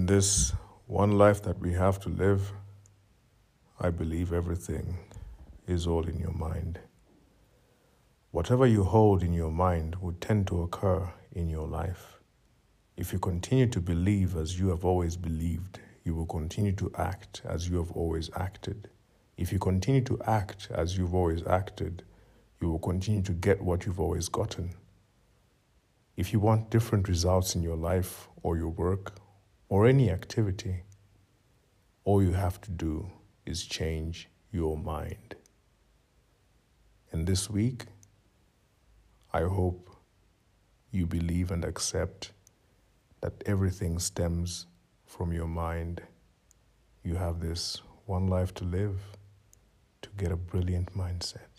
this one life that we have to live, I believe everything is all in your mind. Whatever you hold in your mind would tend to occur in your life. If you continue to believe as you have always believed, you will continue to act as you have always acted. If you continue to act as you've always acted, you will continue to get what you've always gotten. If you want different results in your life or your work or any activity, all you have to do is change your mind. And this week, I hope you believe and accept that everything stems from your mind. You have this one life to live to get a brilliant mindset.